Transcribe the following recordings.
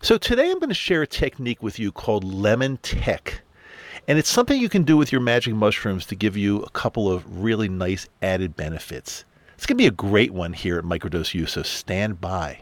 So today I'm going to share a technique with you called Lemon Tek. And it's something you can do with your magic mushrooms to give you a couple of really nice added benefits. It's going to be a great one here at Microdose U, so stand by.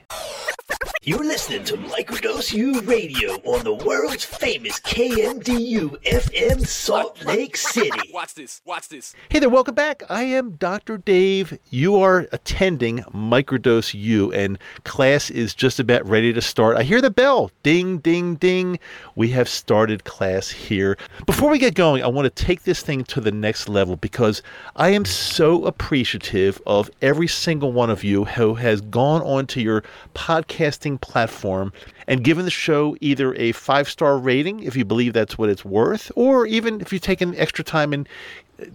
You're listening to Microdose U Radio on the world's famous KMDU FM Salt Lake City. Watch this. Watch this. Hey there, welcome back. I am Dr. Dave. You are attending Microdose U, and class is just about ready to start. I hear the bell. Ding, ding, ding. We have started class here. Before we get going, I want to take this thing to the next level because I am so appreciative of every single one of you who has gone onto your podcasting platform and given the show either a five star rating if you believe that's what it's worth, or even if you take an extra time and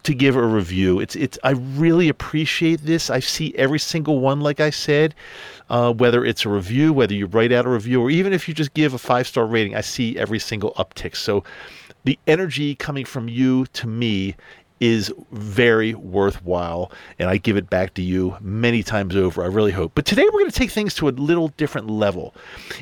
to give a review. It's it's I really appreciate this. I see every single one, like I said, uh, whether it's a review, whether you write out a review, or even if you just give a five star rating. I see every single uptick. So the energy coming from you to me is very worthwhile, and I give it back to you many times over. I really hope. But today we're going to take things to a little different level.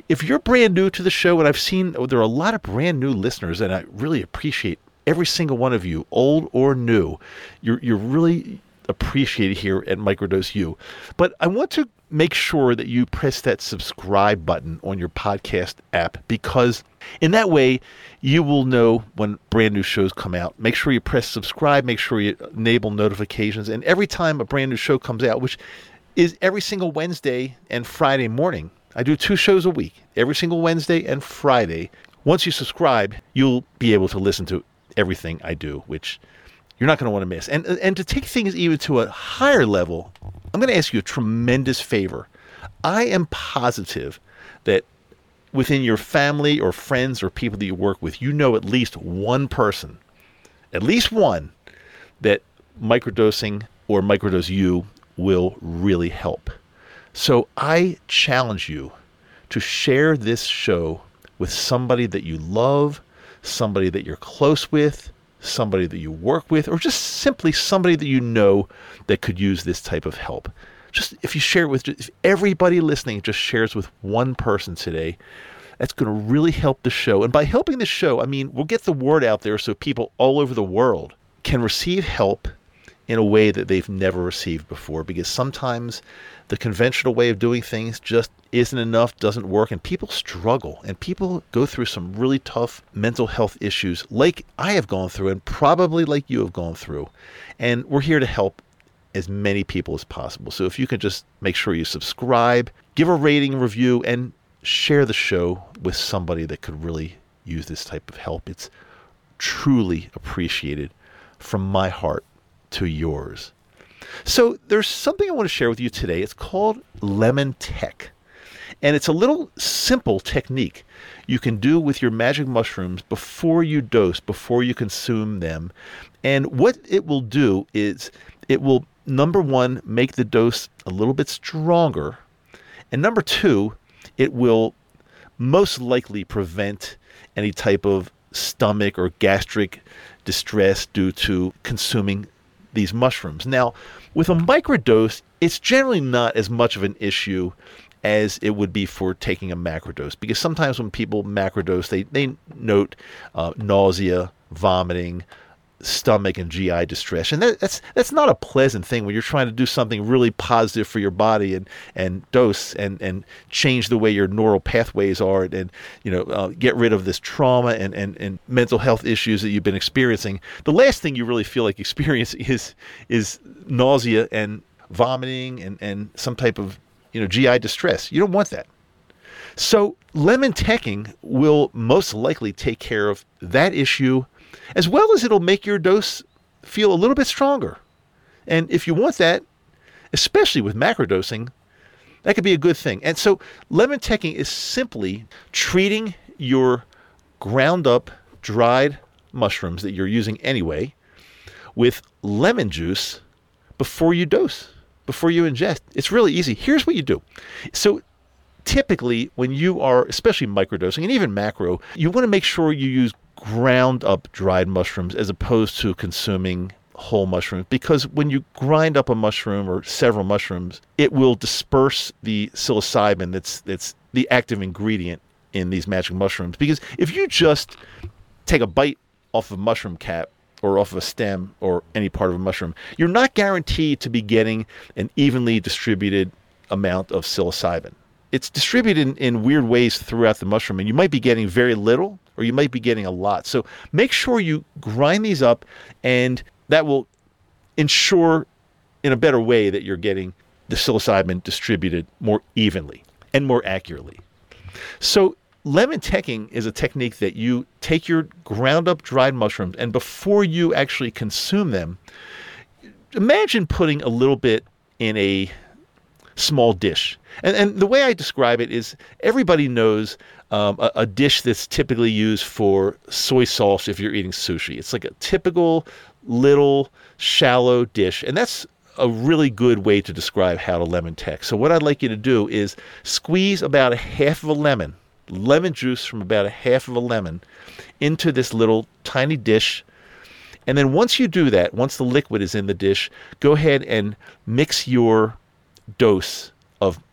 If you're brand new to the show, and I've seen oh, there are a lot of brand new listeners, and I really appreciate every single one of you, old or new. You're you're really appreciated here at Microdose U. But I want to make sure that you press that subscribe button on your podcast app because in that way you will know when brand new shows come out. Make sure you press subscribe, make sure you enable notifications, and every time a brand new show comes out, which is every single Wednesday and Friday morning. I do two shows a week, every single Wednesday and Friday. Once you subscribe, you'll be able to listen to everything I do, which you're not going to want to miss. And and to take things even to a higher level, I'm going to ask you a tremendous favor. I am positive that within your family or friends or people that you work with, you know at least one person, at least one, that microdosing or Microdose U will really help. So I challenge you to share this show with somebody that you love, somebody that you're close with, somebody that you work with, or just simply somebody that you know that could use this type of help. Just if you share it with if everybody listening just shares with one person today, that's going to really help the show. And by helping the show, I mean we'll get the word out there so people all over the world can receive help in a way that they've never received before because sometimes the conventional way of doing things just isn't enough, doesn't work, and people struggle and people go through some really tough mental health issues like I have gone through and probably like you have gone through. And we're here to help as many people as possible. So if you can just make sure you subscribe, give a rating, review, and share the show with somebody that could really use this type of help. It's truly appreciated from my heart to yours. So there's something I want to share with you today. It's called Lemon Tek. And it's a little simple technique you can do with your magic mushrooms before you dose, before you consume them. And what it will do is it will, number one, make the dose a little bit stronger. And number two, it will most likely prevent any type of stomach or gastric distress due to consuming these mushrooms. Now, with a microdose, it's generally not as much of an issue as it would be for taking a macrodose because sometimes when people macrodose, they, they note uh, nausea, vomiting, stomach and GI distress. And that, that's that's not a pleasant thing when you're trying to do something really positive for your body and and dose and and change the way your neural pathways are and, and you know uh, get rid of this trauma and, and and mental health issues that you've been experiencing. The last thing you really feel like experiencing is is nausea and vomiting and and some type of you know GI distress. You don't want that. So lemon tekking will most likely take care of that issue as well as it'll make your dose feel a little bit stronger. And if you want that, especially with macrodosing, that could be a good thing. And so lemon tekking is simply treating your ground up dried mushrooms that you're using anyway with lemon juice before you dose, before you ingest. It's really easy. Here's what you do. So typically when you are especially microdosing and even macro, you want to make sure you use ground up dried mushrooms as opposed to consuming whole mushrooms because when you grind up a mushroom or several mushrooms, it will disperse the psilocybin that's that's the active ingredient in these magic mushrooms because if you just take a bite off of a mushroom cap or off of a stem or any part of a mushroom, you're not guaranteed to be getting an evenly distributed amount of psilocybin. It's distributed in, in weird ways throughout the mushroom, and you might be getting very little or you might be getting a lot. So make sure you grind these up, and that will ensure in a better way that you're getting the psilocybin distributed more evenly and more accurately. So lemon tekking is a technique that you take your ground up dried mushrooms and before you actually consume them, imagine putting a little bit in a small dish. And, and the way I describe it is everybody knows um, a, a dish that's typically used for soy sauce if you're eating sushi. It's like a typical little shallow dish. And that's a really good way to describe how to lemon tek. So what I'd like you to do is squeeze about a half of a lemon, lemon juice from about a half of a lemon into this little tiny dish. And then once you do that, once the liquid is in the dish, go ahead and mix your dose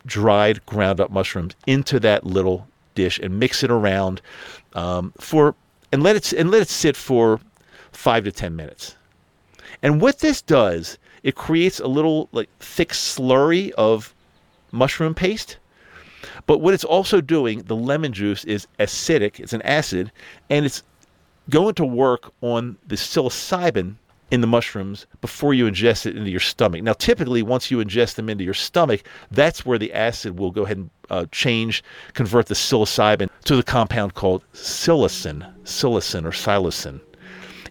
dried ground up mushrooms into that little dish and mix it around um, for and let it and let it sit for five to ten minutes. And what this does it creates a little like thick slurry of mushroom paste. But what it's also doing, the lemon juice is acidic, it's an acid, and it's going to work on the psilocybin in the mushrooms before you ingest it into your stomach. Now, typically, once you ingest them into your stomach, that's where the acid will go ahead and uh, change, convert the psilocybin to the compound called psilocin, psilocin or psilocin.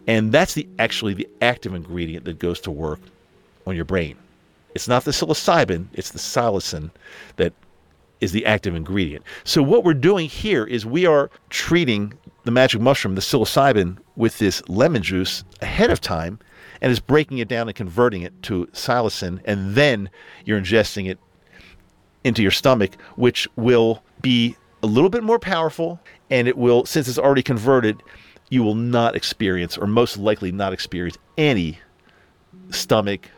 And that's the actually the active ingredient that goes to work on your brain. It's not the psilocybin, it's the psilocin that is the active ingredient. So what we're doing here is we are treating the magic mushroom, the psilocybin, with this lemon juice ahead of time and is breaking it down and converting it to psilocin, and then you're ingesting it into your stomach, which will be a little bit more powerful, and it will, since it's already converted, you will not experience, or most likely not experience, any stomach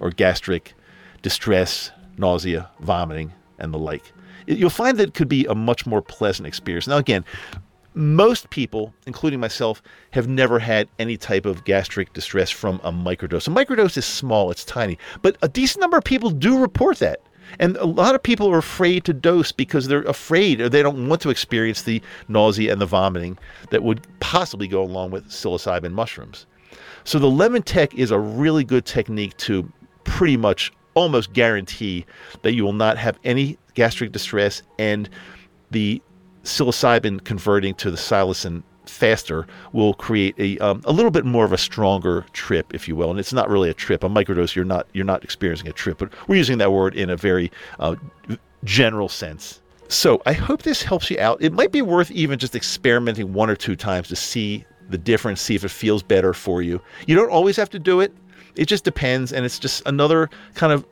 or gastric distress, nausea, vomiting, and the like. You'll find that it could be a much more pleasant experience. Now, again, most people, including myself, have never had any type of gastric distress from a microdose. A microdose is small, it's tiny, but a decent number of people do report that. And a lot of people are afraid to dose because they're afraid or they don't want to experience the nausea and the vomiting that would possibly go along with psilocybin mushrooms. So the lemon tek is a really good technique to pretty much almost guarantee that you will not have any gastric distress and the psilocybin converting to the psilocin faster will create a um, a little bit more of a stronger trip, if you will. And it's not really a trip. A microdose, you're not you're not experiencing a trip, but we're using that word in a very uh, general sense. So I hope this helps you out. It might be worth even just experimenting one or two times to see the difference, see if it feels better for you. You don't always have to do it. It just depends, and it's just another kind of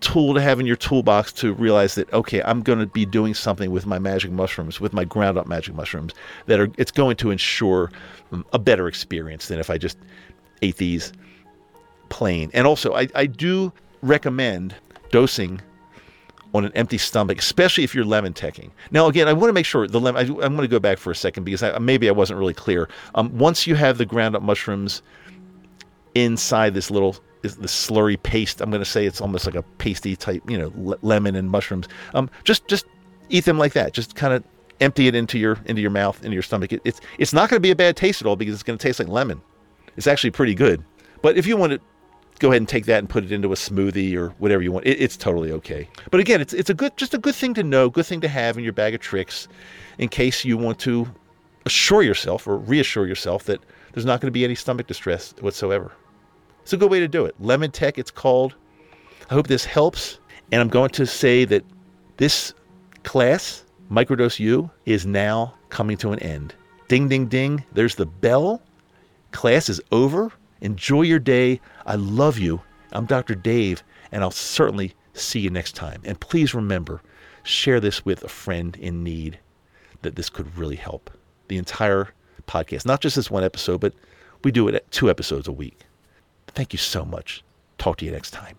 tool to have in your toolbox to realize that okay, I'm going to be doing something with my magic mushrooms, with my ground up magic mushrooms that are it's going to ensure a better experience than if I just ate these plain. And also, I, I do recommend dosing on an empty stomach, especially if you're lemon tekking. Now, again, I want to make sure the lemon. I, am going to go back for a second because I, maybe I wasn't really clear. Um, once you have the ground up mushrooms inside this little this slurry paste. I'm going to say it's almost like a pasty type, you know, le- lemon and mushrooms. Um, just just eat them like that. Just kind of empty it into your into your mouth, into your stomach. It, it's it's not going to be a bad taste at all because it's going to taste like lemon. It's actually pretty good. But if you want to go ahead and take that and put it into a smoothie or whatever you want, it, it's totally okay. But again, it's it's a good just a good thing to know, good thing to have in your bag of tricks, in case you want to assure yourself or reassure yourself that there's not going to be any stomach distress whatsoever. It's a good way to do it. Lemon Tek, it's called. I hope this helps. And I'm going to say that this class, Microdose U, is now coming to an end. Ding, ding, ding. There's the bell. Class is over. Enjoy your day. I love you. I'm Dr. Dave, and I'll certainly see you next time. And please remember, share this with a friend in need that this could really help. The entire podcast, not just this one episode, but we do it at two episodes a week. Thank you so much. Talk to you next time.